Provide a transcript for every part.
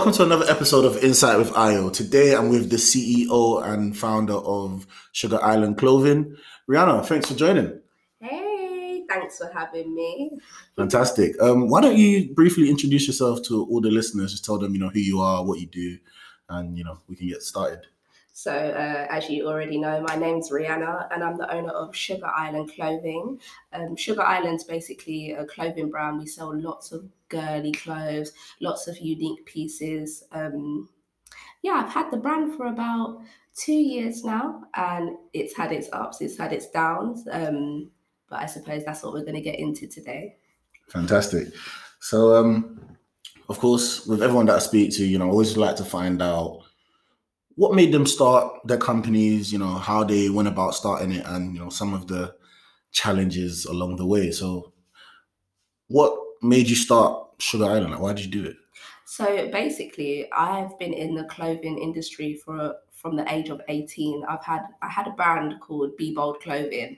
welcome to another episode of Insight with Ayo. Today I'm with the CEO and founder of Sugar Island Clothing. Rihanna, thanks for joining. Hey, thanks for having me. Fantastic. Um, why don't you briefly introduce yourself to all the listeners? Just tell them, you know, who you are, what you do, and you know, we can get started. So, uh, as you already know, my name's Rihanna, and I'm the owner of Sugar Island Clothing. Um, Sugar Island's basically a clothing brand. We sell lots of girly clothes, lots of unique pieces. Um, yeah, I've had the brand for about two years now, and it's had its ups, it's had its downs. Um, but I suppose that's what we're going to get into today. Fantastic. So, um, of course, with everyone that I speak to, you know, I always like to find out what made them start their companies, you know, how they went about starting it, and you know, some of the challenges along the way. So, what made you start Sugar Island? Like, why did you do it? So basically, I've been in the clothing industry for from the age of 18. I've had I had a brand called Be Bold Clothing,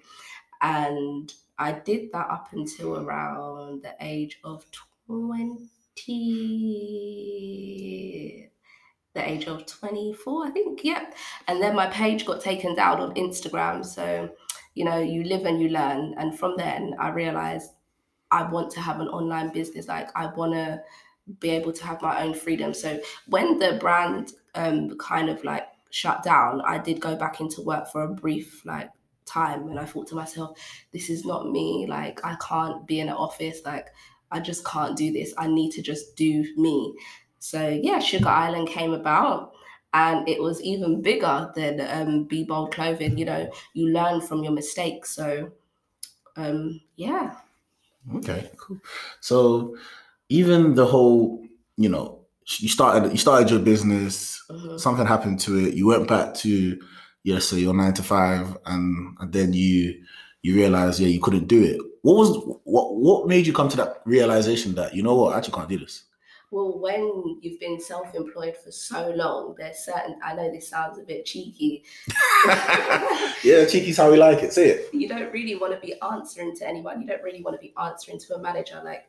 and I did that up until around the age of 20 the age of 24, I think. Yeah. And then my page got taken down on Instagram. So, you know, you live and you learn. And from then, I realized I want to have an online business. Like, I want to be able to have my own freedom. So, when the brand um, kind of like shut down, I did go back into work for a brief, like, time. And I thought to myself, this is not me. Like, I can't be in an office. Like, I just can't do this. I need to just do me. So yeah, Sugar Island came about and it was even bigger than um, Be Bold Clothing. You know, you learn from your mistakes. So um, yeah. Okay, cool. So even the whole, you know, you started you started your business, mm-hmm. something happened to it, you went back to yes, so your nine to five, and and then you you realize yeah you couldn't do it. What was what what made you come to that realization that you know what I actually can't do this? Well, when you've been self employed for so long, there's certain, I know this sounds a bit cheeky. yeah, cheeky's how we like it. Say it. You don't really want to be answering to anyone. You don't really want to be answering to a manager. Like,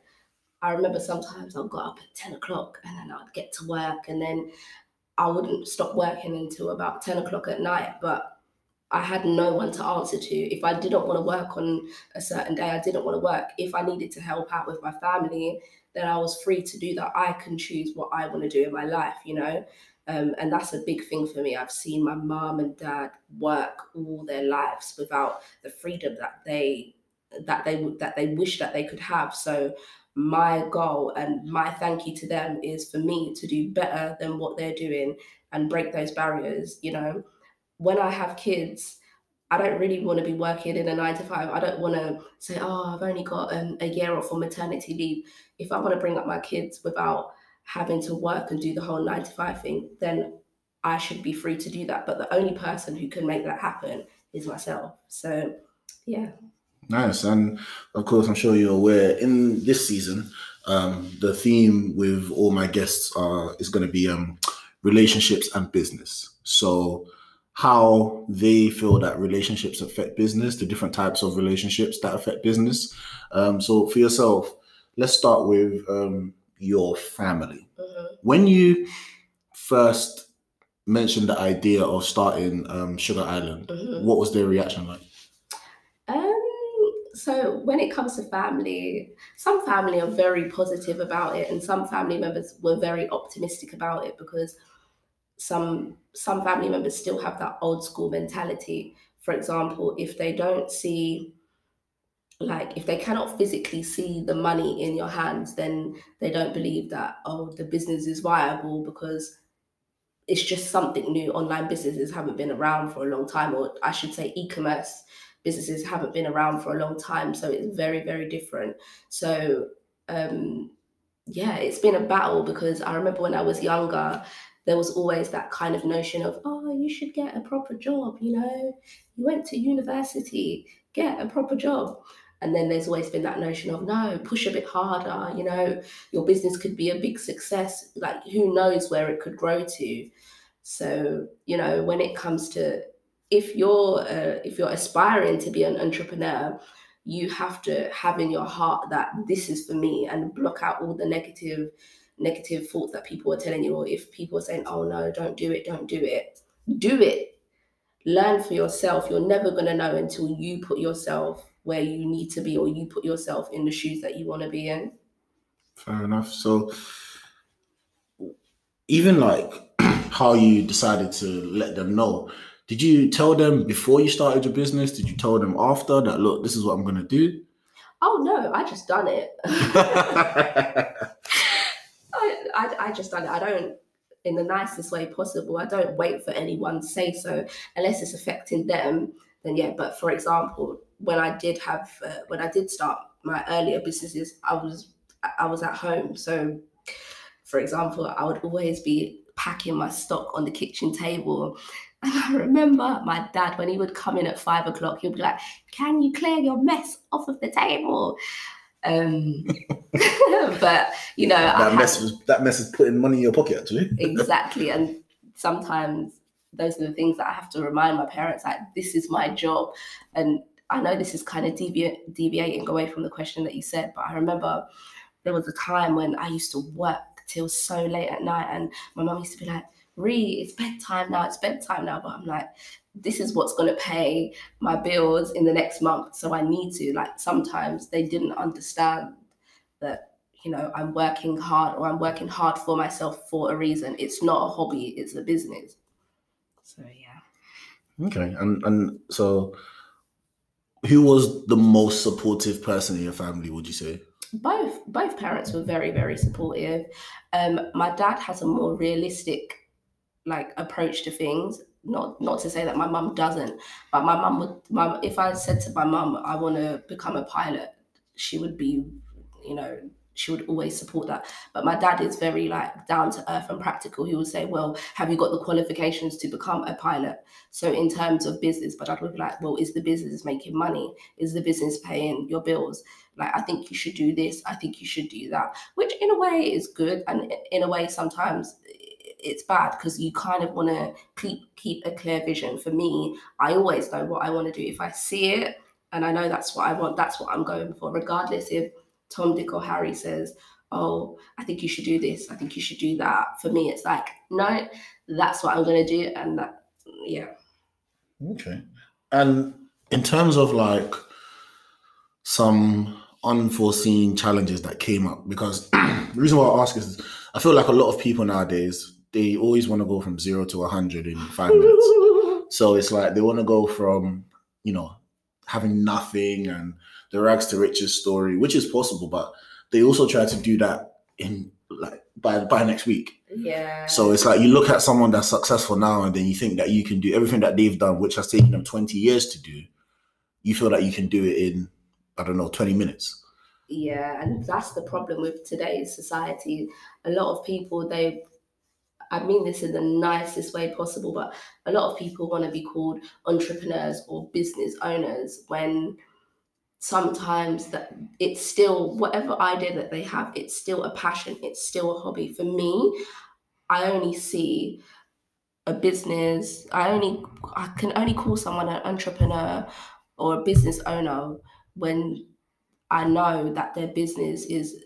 I remember sometimes I'll go up at 10 o'clock and then I'd get to work and then I wouldn't stop working until about 10 o'clock at night. But I had no one to answer to. If I didn't want to work on a certain day, I didn't want to work. If I needed to help out with my family, then I was free to do that. I can choose what I want to do in my life, you know. Um, and that's a big thing for me. I've seen my mom and dad work all their lives without the freedom that they that they would that they wish that they could have. So my goal and my thank you to them is for me to do better than what they're doing and break those barriers. You know, when I have kids, I don't really want to be working in a nine to five. I don't want to say, oh, I've only got um, a year off for maternity leave. If I want to bring up my kids without having to work and do the whole nine to five thing, then I should be free to do that. But the only person who can make that happen is myself. So, yeah. Nice. And of course, I'm sure you're aware in this season, um, the theme with all my guests are is going to be um, relationships and business. So, how they feel that relationships affect business, the different types of relationships that affect business. Um, so for yourself, let's start with um, your family. Mm-hmm. When you first mentioned the idea of starting um, Sugar Island, mm-hmm. what was their reaction like? Um, so when it comes to family, some family are very positive about it, and some family members were very optimistic about it because some some family members still have that old school mentality. For example, if they don't see like if they cannot physically see the money in your hands, then they don't believe that oh the business is viable because it's just something new. Online businesses haven't been around for a long time, or I should say e-commerce businesses haven't been around for a long time. So it's very, very different. So um yeah, it's been a battle because I remember when I was younger, there was always that kind of notion of, oh, you should get a proper job, you know, you went to university, get a proper job. And then there's always been that notion of, no, push a bit harder, you know, your business could be a big success. Like, who knows where it could grow to. So, you know, when it comes to, if you're uh, if you're aspiring to be an entrepreneur, you have to have in your heart that this is for me and block out all the negative negative thoughts that people are telling you, or if people are saying, "Oh no, don't do it, don't do it," do it. Learn for yourself. You're never gonna know until you put yourself where you need to be, or you put yourself in the shoes that you want to be in. Fair enough. So, even like how you decided to let them know, did you tell them before you started your business? Did you tell them after that? Look, this is what I'm gonna do. Oh no, I just done it. I, I, just done it. I don't, in the nicest way possible. I don't wait for anyone to say so unless it's affecting them. Then yeah. But for example, when I did have, uh, when I did start my earlier businesses, I was I was at home. So, for example, I would always be packing my stock on the kitchen table. And I remember my dad, when he would come in at five o'clock, he'd be like, Can you clear your mess off of the table? Um, but you know, that I mess had- was that mess is putting money in your pocket actually. exactly. And sometimes those are the things that I have to remind my parents like, this is my job. And I know this is kind of devi- deviating away from the question that you said, but I remember there was a time when I used to work till so late at night, and my mum used to be like, Ree, it's bedtime now, it's bedtime now. But I'm like, this is what's going to pay my bills in the next month. So I need to. Like, sometimes they didn't understand that, you know, I'm working hard or I'm working hard for myself for a reason. It's not a hobby, it's a business. So, yeah. Okay, and and so, who was the most supportive person in your family? Would you say? both both parents were very very supportive um my dad has a more realistic like approach to things. Not not to say that my mum doesn't but my mum would my if i said to my mum i want to become a pilot she would be you know she would always support that. But my dad is very like down to earth and practical. He would say well have you got the qualifications to become a pilot? So in terms of business but dad would be like well is the business making money? Is the business paying your bills? Like i think you should do this. I think you should do that which in a way is good. And in a way sometimes it's bad because you kind of want to keep keep a clear vision. For me i always know what i want to do. If i see it and i know that's what i want that's what i'm going for. Regardless if tom dick or harry says oh i think you should do this i think you should do that. For me it's like no that's what i'm going to do and that yeah. Okay. And in terms of like some unforeseen challenges that came up, because the reason why I ask is I feel like a lot of people nowadays they always want to go from zero to hundred in five minutes. So it's like they want to go from you know having nothing and the rags to riches story, which is possible, but they also try to do that in like by by next week. yeah So it's like you look at someone that's successful now, and then you think that you can do everything that they've done, which has taken them 20 years to do. You feel that you can do it in, I don't know, 20 minutes. Yeah, and that's the problem with today's society. A lot of people, they, I mean this in the nicest way possible, but a lot of people want to be called entrepreneurs or business owners when sometimes that it's still whatever idea that they have, it's still a passion, it's still a hobby. For me, I only see a business, I only I can only call someone an entrepreneur or a business owner when I know that their business is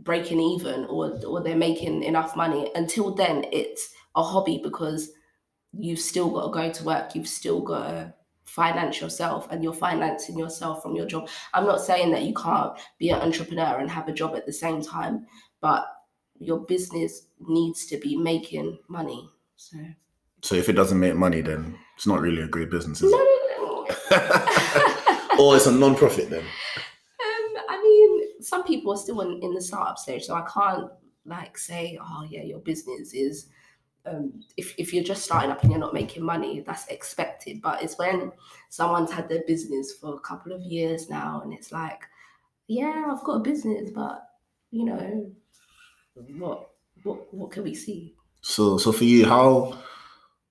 breaking even or or they're making enough money. Until then, it's a hobby because you've still got to go to work. You've still got to finance yourself, and you're financing yourself from your job. I'm not saying that you can't be an entrepreneur and have a job at the same time, but your business needs to be making money. So So if it doesn't make money, then it's not really a great business, is no, it? no, no. or it's a non-profit then. Some people are still in, in the startup stage, so I can't like say, oh yeah, your business is. Um, if if you're just starting up and you're not making money, that's expected. But it's when someone's had their business for a couple of years now, and it's like, yeah, I've got a business, but you know, what what what can we see? So so for you, how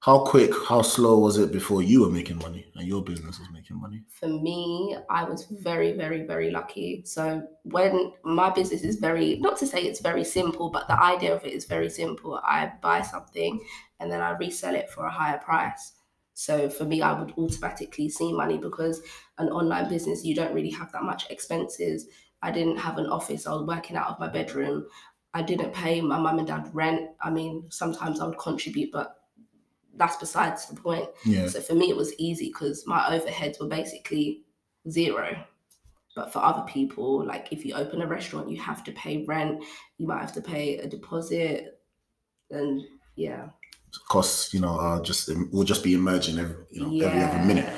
how quick, how slow was it before you were making money and your business was making money? for me, I was very, very, very lucky. So when my business is very, not to say it's very simple, but the idea of it is very simple. I buy something and then I resell it for a higher price. So for me, I would automatically see money because an online business, you don't really have that much expenses. I didn't have an office. I was working out of my bedroom. I didn't pay my mum and dad rent. I mean, sometimes I would contribute, but that's besides the point. Yeah. So for me, it was easy because my overheads were basically zero. But for other people, like if you open a restaurant, you have to pay rent, you might have to pay a deposit, and yeah. Costs, you know, are just will just be emerging every you know every other minute.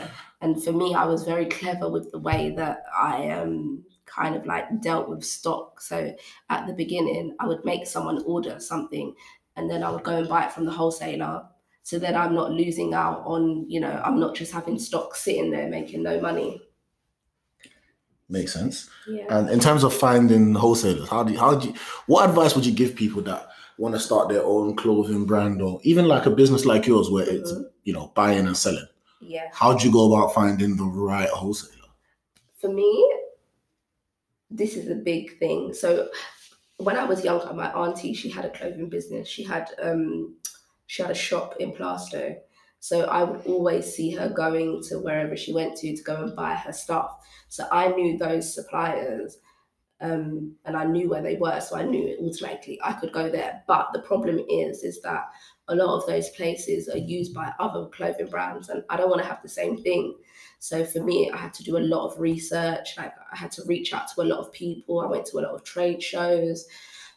And for me, I was very clever with the way that I um kind of like dealt with stock. So at the beginning, I would make someone order something and then I would go and buy it from the wholesaler. So that I'm not losing out on, you know, I'm not just having stock sitting there making no money. Makes sense. Yeah. And in terms of finding wholesalers, how do you, how do you, what advice would you give people that want to start their own clothing brand or even like a business like yours where it's Mhm. you know buying and selling? Yeah. How do you go about finding the right wholesaler? For me, this is a big thing. So when I was younger, my auntie, she had a clothing business. She had um she had a shop in Plaistow. So I would always see her going to wherever she went to to go and buy her stuff. So I knew those suppliers um, and I knew where they were. So I knew automatically I could go there. But the problem is, is that a lot of those places are used by other clothing brands and I don't want to have the same thing. So for me, I had to do a lot of research. Like I had to reach out to a lot of people. I went to a lot of trade shows.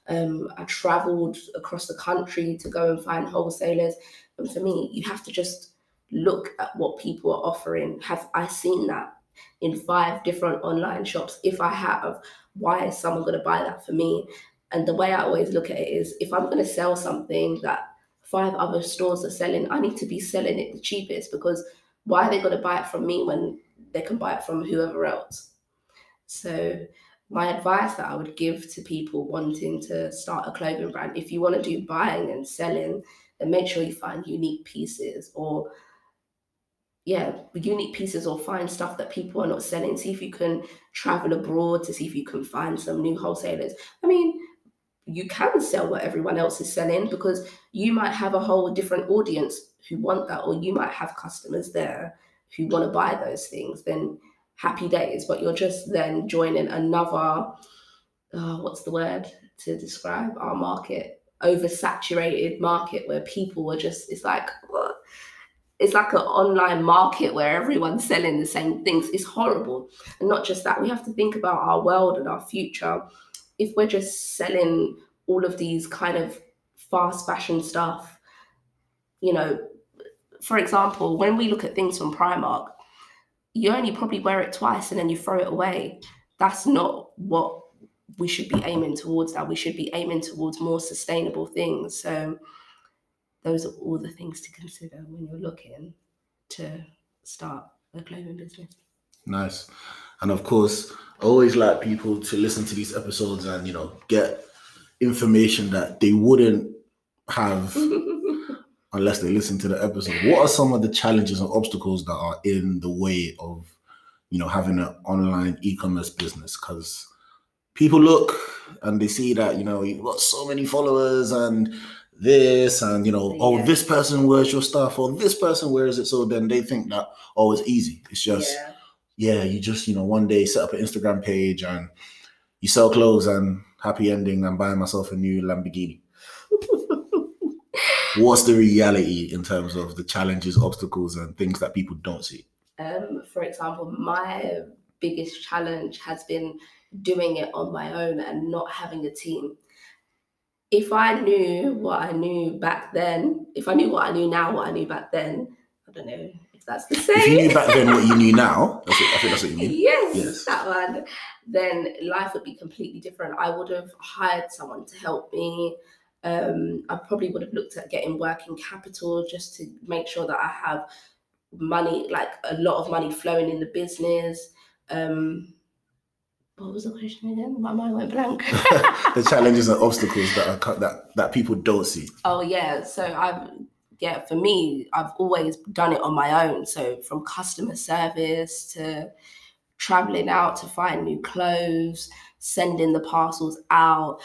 Um, I traveled across the country to go and find wholesalers. And for me, you have to just look at what people are offering. Have I seen that in five different online shops? If I have, why is someone going to buy that for me? And the way I always look at it is if I'm going to sell something that five other stores are selling, I need to be selling it the cheapest because why are they going to buy it from me when they can buy it from whoever else? So, my advice that I would give to people wanting to start a clothing brand, if you want to do buying and selling, then make sure you find unique pieces or yeah, unique pieces or find stuff that people are not selling. See if you can travel abroad to see if you can find some new wholesalers. I mean, you can sell what everyone else is selling because you might have a whole different audience who want that, or you might have customers there who want to buy those things. Then happy days, but you're just then joining another, uh, what's the word to describe our market? Oversaturated market where people are just, it's like? It's like an online market where everyone's selling the same things. It's horrible. And not just that, we have to think about our world and our future. If we're just selling all of these kind of fast fashion stuff, you know, for example, when we look at things from Primark, you only probably wear it twice and then you throw it away. That's not what we should be aiming towards That We should be aiming towards more sustainable things. So those are all the things to consider when you're looking to start a clothing business. Nice. And of course, I always like people to listen to these episodes and you know get information that they wouldn't have unless they listen to the episode. What are some of the challenges and obstacles that are in the way of you know having an online e-commerce business? Because people look and they see that you know you've got so many followers and this and you know oh this person wears your stuff or this person wears it so then they think that oh it's easy it's just yeah. yeah, you just, you know, one day set up an Instagram page and you sell clothes and happy ending and buying myself a new Lamborghini. What's the reality in terms of the challenges, obstacles, and things that people don't see? Um, for example, my biggest challenge has been doing it on my own and not having a team. If I knew what I knew back then, if I knew what I knew now, what I knew back then, I don't know if that's the same. If you knew back then what you knew now, that's what, I think that's what you mean. yes, Yes. that one, then life would be completely different. I would have hired someone to help me. Um, I probably would have looked at getting working capital just to make sure that I have money, like a lot of money flowing in the business. Um, what was the question again? My mind went blank. the challenges and obstacles that are cut that that people don't see. Oh yeah, so I've yeah, for me, I've always done it on my own. So from customer service to traveling out to find new clothes, sending the parcels out,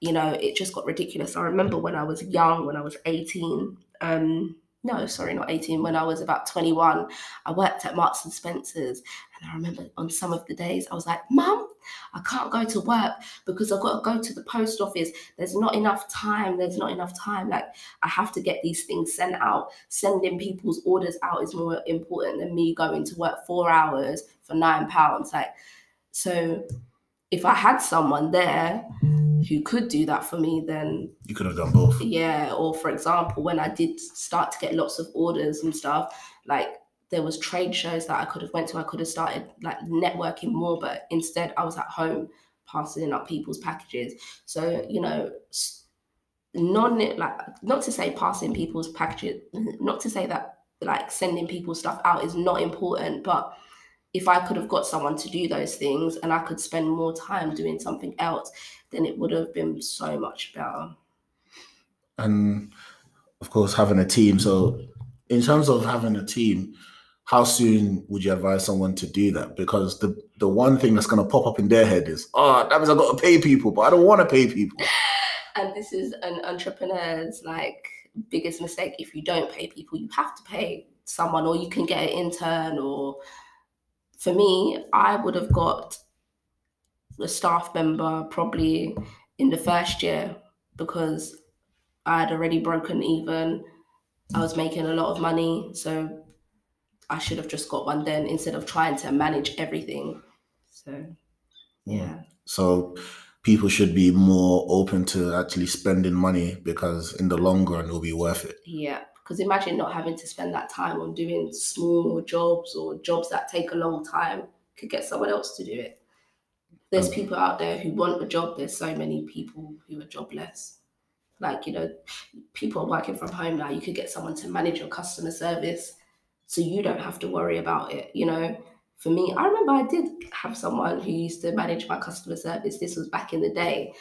you know, it just got ridiculous. I remember when I was young, when I was 18, um no, sorry, not 18, when I was about 21, I worked at Marks and Spencer's and I remember on some of the days I was like, "Mum, I can't go to work because I've got to go to the post office. There's not enough time. There's not enough time. Like I have to get these things sent out. Sending people's orders out is more important than me going to work four hours for nine pounds. Like so if I had someone there mm-hmm. who could do that for me, then You could have done both. yeah. Or for example, when I did start to get lots of orders and stuff, like there was trade shows that I could have went to. I could have started like networking more, but instead I was at home passing up people's packages. So you know, s- non like not to say passing people's packages, not to say that like sending people stuff out is not important, but if I could have got someone to do those things and I could spend more time doing something else, then it would have been so much better. and of course having a team so in terms of having a team how soon would you advise someone to do that because the the one thing that's going to pop up in their head is oh that means i've got to pay people but i don't want to pay people And this is an entrepreneur's like biggest mistake. If you don't pay people, you have to pay someone, or you can get an intern. Or for me, I would have got a staff member probably in the first year because I had already broken even. I was making a lot of money, so I should have just got one then instead of trying to manage everything. So yeah. so people should be more open to actually spending money because in the long run it'll be worth it Yeah, because imagine not having to spend that time on doing small jobs or jobs that take a long time. Could get someone else to do it. There's Um, people out there who want a job. There's so many people who are jobless. Like, you know, people are working from home now. You could get someone to manage your customer service so you don't have to worry about it. You know, for me, I remember I did have someone who used to manage my customer service. This was back in the day.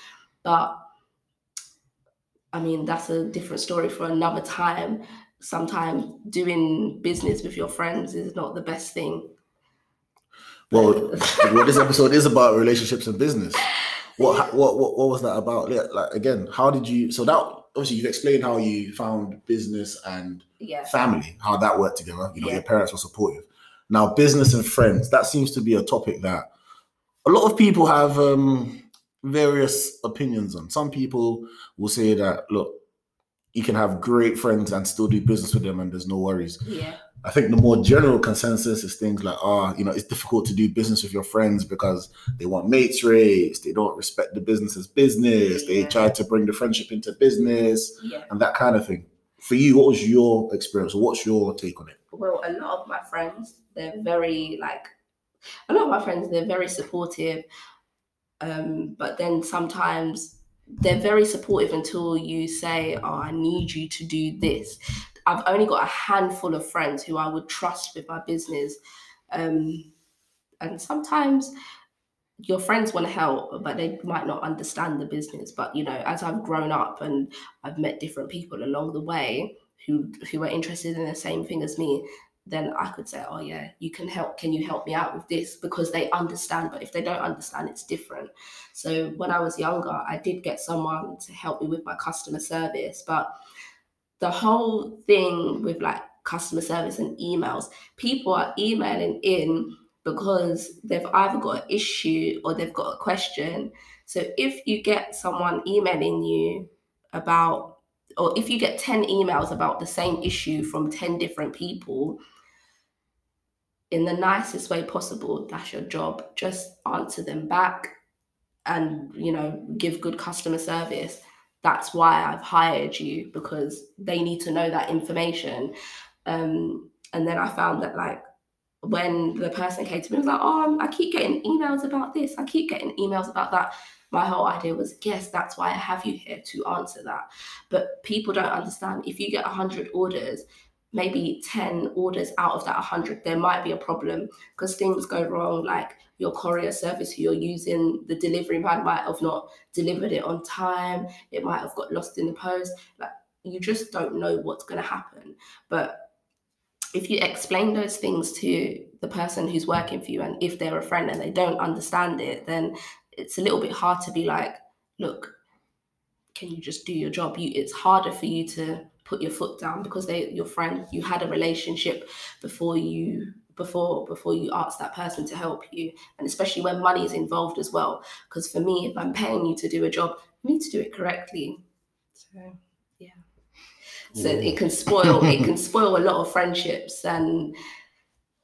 But I mean, that's a different story for another time. Sometimes doing business with your friends is not the best thing. well what this episode is about relationships and business what what what, what was that about Yeah, like again how did you so that obviously you've explained how you found business and yeah, family, how that worked together. You know, Yeah. your parents were supportive. Now, business and friends, that seems to be a topic that a lot of people have um, various opinions on. Some people will say that, look, you can have great friends and still do business with them and there's no worries. yeah, I think the more general consensus is things like, ah, you know, it's difficult to do business with your friends because they want mates rates, they don't respect the business as business, they try to bring the friendship into business yeah. and that kind of thing. For you, what was your experience what's your take on it? Well, a lot of my friends, they're very like, a lot of my friends, they're very supportive. Um, but then sometimes they're very supportive until you say, "Oh, I need you to do this." I've only got a handful of friends who I would trust with my business, um, and sometimes your friends want to help, but they might not understand the business. But you know, as I've grown up and I've met different people along the way who who are interested in the same thing as me, then I could say, "Oh yeah, you can help. Can you help me out with this?" Because they understand. But if they don't understand, it's different. So when I was younger, I did get someone to help me with my customer service, but the whole thing with like customer service and emails, people are emailing in because they've either got an issue or they've got a question. So if you get someone emailing you about, or if you get 10 emails about the same issue from 10 different people, in the nicest way possible, that's your job. Just answer them back and, you know, give good customer service that's why I've hired you because they need to know that information. Um, and then I found that like when the person came to me, was like, "Oh, I keep getting emails about this. I keep getting emails about that." My whole idea was, yes, that's why I have you here to answer that. But people don't understand. If you get hundred orders, maybe ten orders out of that hundred, there might be a problem because things go wrong. Like your courier service you're using, the delivery man might have not delivered it on time it might have got lost in the post like you just don't know what's going to happen but if you explain those things to the person who's working for you and if they're a friend and they don't understand it then it's a little bit hard to be like look can you just do your job you it's harder for you to put your foot down because they your friend you had a relationship before you before before you ask that person to help you. And especially when money is involved as well. Because for me if i'm paying you to do a job you need to do it correctly. So yeah. So Yeah. it can spoil it can spoil a lot of friendships and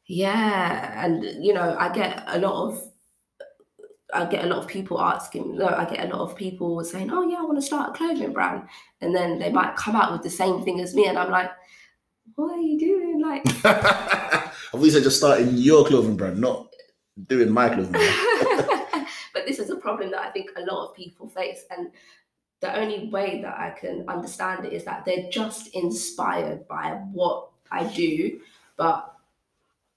yeah. And you know i get a lot of I get a lot of people asking, no, I get a lot of people saying, Oh, yeah, I want to start a clothing brand. And then they might come out with the same thing as me. And I'm like, What are you doing? Like, Have we said just starting your clothing brand, not doing my clothing brand? but this is a problem that I think a lot of people face. And the only way that I can understand it is that they're just inspired by what I do, but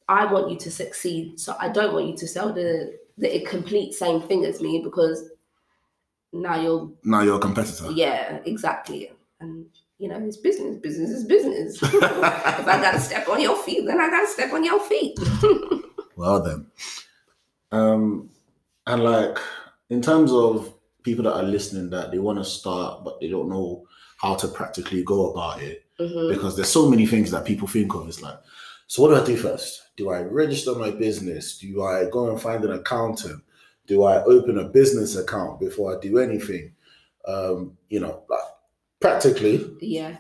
I want you to succeed. So I don't want you to sell the the complete same thing as me because now you're Now you're a competitor. yeah, exactly. And you know, it's business. Business is business. if I gotta step on your feet, then I gotta step on your feet. Well then. Um and like in terms of people that are listening that they want to start but they don't know how to practically go about it Mhm. because there's so many things that people think of. It's like, so what do I do first? Do I register my business? Do I go and find an accountant? Do I open a business account before I do anything? Um, you know, like practically, Yeah,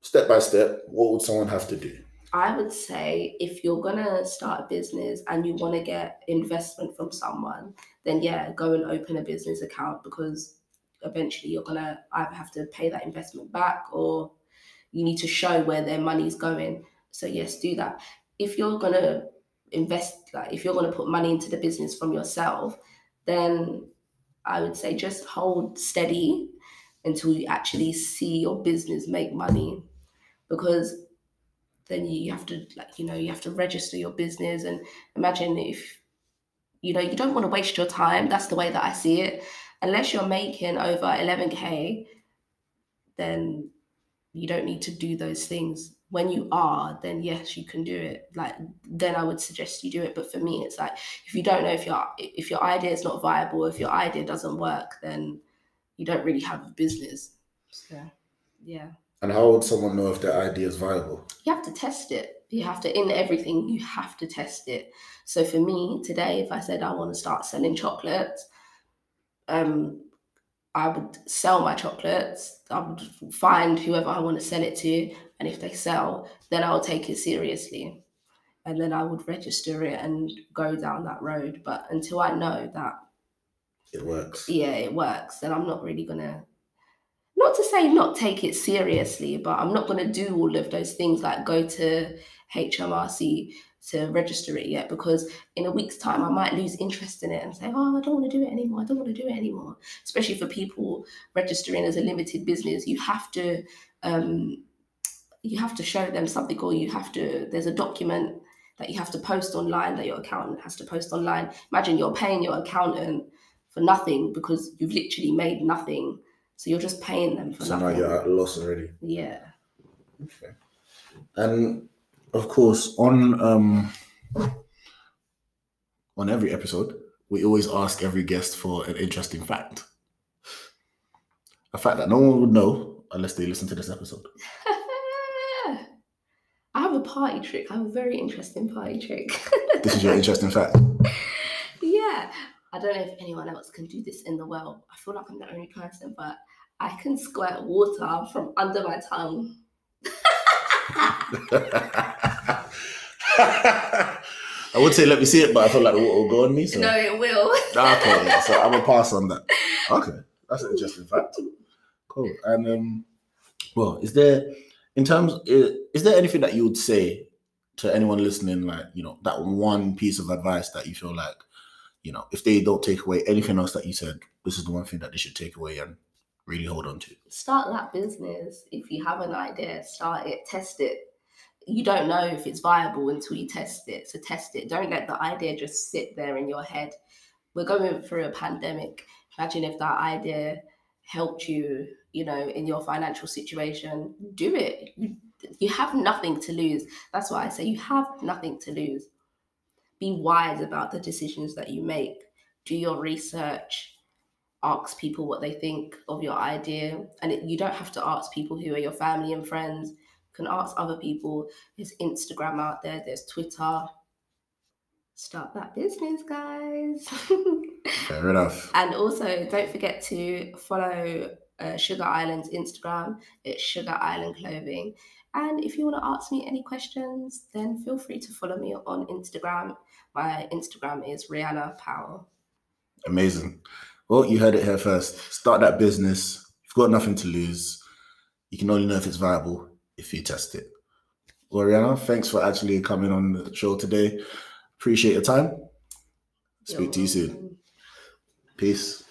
step by step, what would someone have to do? I would say if you're gonna start a business and you want to get investment from someone, then yeah, go and open a business account because eventually you're gonna either have to pay that investment back or you need to show where their money's going. So yes, do that. If you're gonna invest, like if you're gonna put money into the business from yourself, then I would say just hold steady until you actually see your business make money because then you have to like you know you have to register your business. And imagine if you know you don't want to waste your time. That's the way that i see it. Unless you're making over 11k then you don't need to do those things when you are then yes you can do it like then i would suggest you do it but for me it's like if you don't know if your if your idea is not viable if your idea doesn't work then you don't really have a business so yeah And how would someone know if their idea is viable? you have to test it. You have to, in everything, you have to test it. So for me today, if I said I want to start selling chocolates, um, I would sell my chocolates. I would find whoever I want to sell it to, and if they sell, then I'll take it seriously, and then I would register it and go down that road. But until I know that It works. yeah, it works, then I'm not really gonna not to say not take it seriously, but I'm not gonna do all of those things like go to HMRC to register it yet because in a week's time I might lose interest in it and say, Oh, I don't want to do it anymore, I don't want to do it anymore. Especially for people registering as a limited business, you have to um you have to show them something or you have to there's a document that you have to post online that your accountant has to post online. Imagine you're paying your accountant for nothing because you've literally made nothing. So you're just paying them for So now you're at a loss already. Yeah. Okay. And of course, on um on every episode, we always ask every guest for an interesting fact. A fact that no one would know unless they listen to this episode. I have a party trick. I have a very interesting party trick. This is your interesting fact. yeah. I don't know if anyone else can do this in the world. I feel like I'm the only person, but I can squirt water from under my tongue. I would say let me see it, but I feel like the water will go on me. So No, it will. okay, so I'm gonna pass on that. Okay, that's an interesting fact. Cool. And um, well, is there in terms is, is there anything that you would say to anyone listening, like you know, that one piece of advice that you feel like, you know, if they don't take away anything else that you said, this is the one thing that they should take away and really hold on to. start that business. If you have an idea, start it, test it. You don't know if it's viable until you test it. So test it. Don't let the idea just sit there in your head. We're going through a pandemic. Imagine if that idea helped you, you know, in your financial situation. Mm. Do it. You, you have nothing to lose. That's why I say you have nothing to lose. Be wise about the decisions that you make. Do your research ask people what they think of your idea and it, you don't have to ask people who are your family and friends can ask other people. There's Instagram out there, there's Twitter. Start that business, guys. Fair enough. and also, don't forget to follow uh, Sugar Island's Instagram. It's Sugar Island Clothing. And if you want to ask me any questions, then feel free to follow me on Instagram. My Instagram is Rihanna Powell. Amazing. Well, you heard it here first. Start that business. You've got nothing to lose. You can only know if it's viable if you test it. Well, Rihanna, thanks for actually coming on the show today. Appreciate your time. Speak to you soon. Peace.